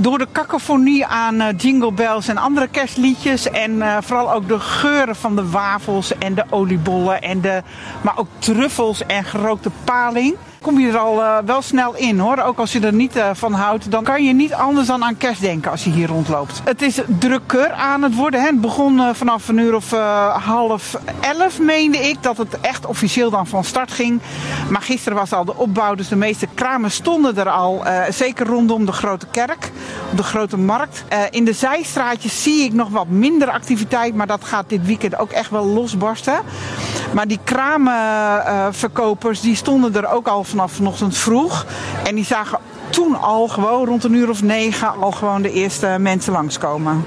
Door de cacophonie aan eh, jingle bells en andere kerstliedjes. En uh, vooral ook de geuren van de wafels en de oliebollen. En de, maar ook truffels en gerookte paling kom je er al uh, wel snel in hoor. Ook als je er niet uh, van houdt, dan kan je niet anders dan aan kerst denken als je hier rondloopt. Het is drukker aan het worden. Hè. Het begon uh, vanaf een uur of half elf, meende ik, dat het echt officieel dan van start ging. Maar gisteren was al de opbouw, dus de meeste kramen stonden er al. zeker rondom de grote kerk, op de grote markt. in de zijstraatjes zie ik nog wat minder activiteit, maar dat gaat dit weekend ook echt wel losbarsten. Maar die kramenverkopers, die stonden er ook al vanaf vanochtend vroeg. En die zagen toen al gewoon rond een uur of negen al gewoon de eerste mensen langskomen.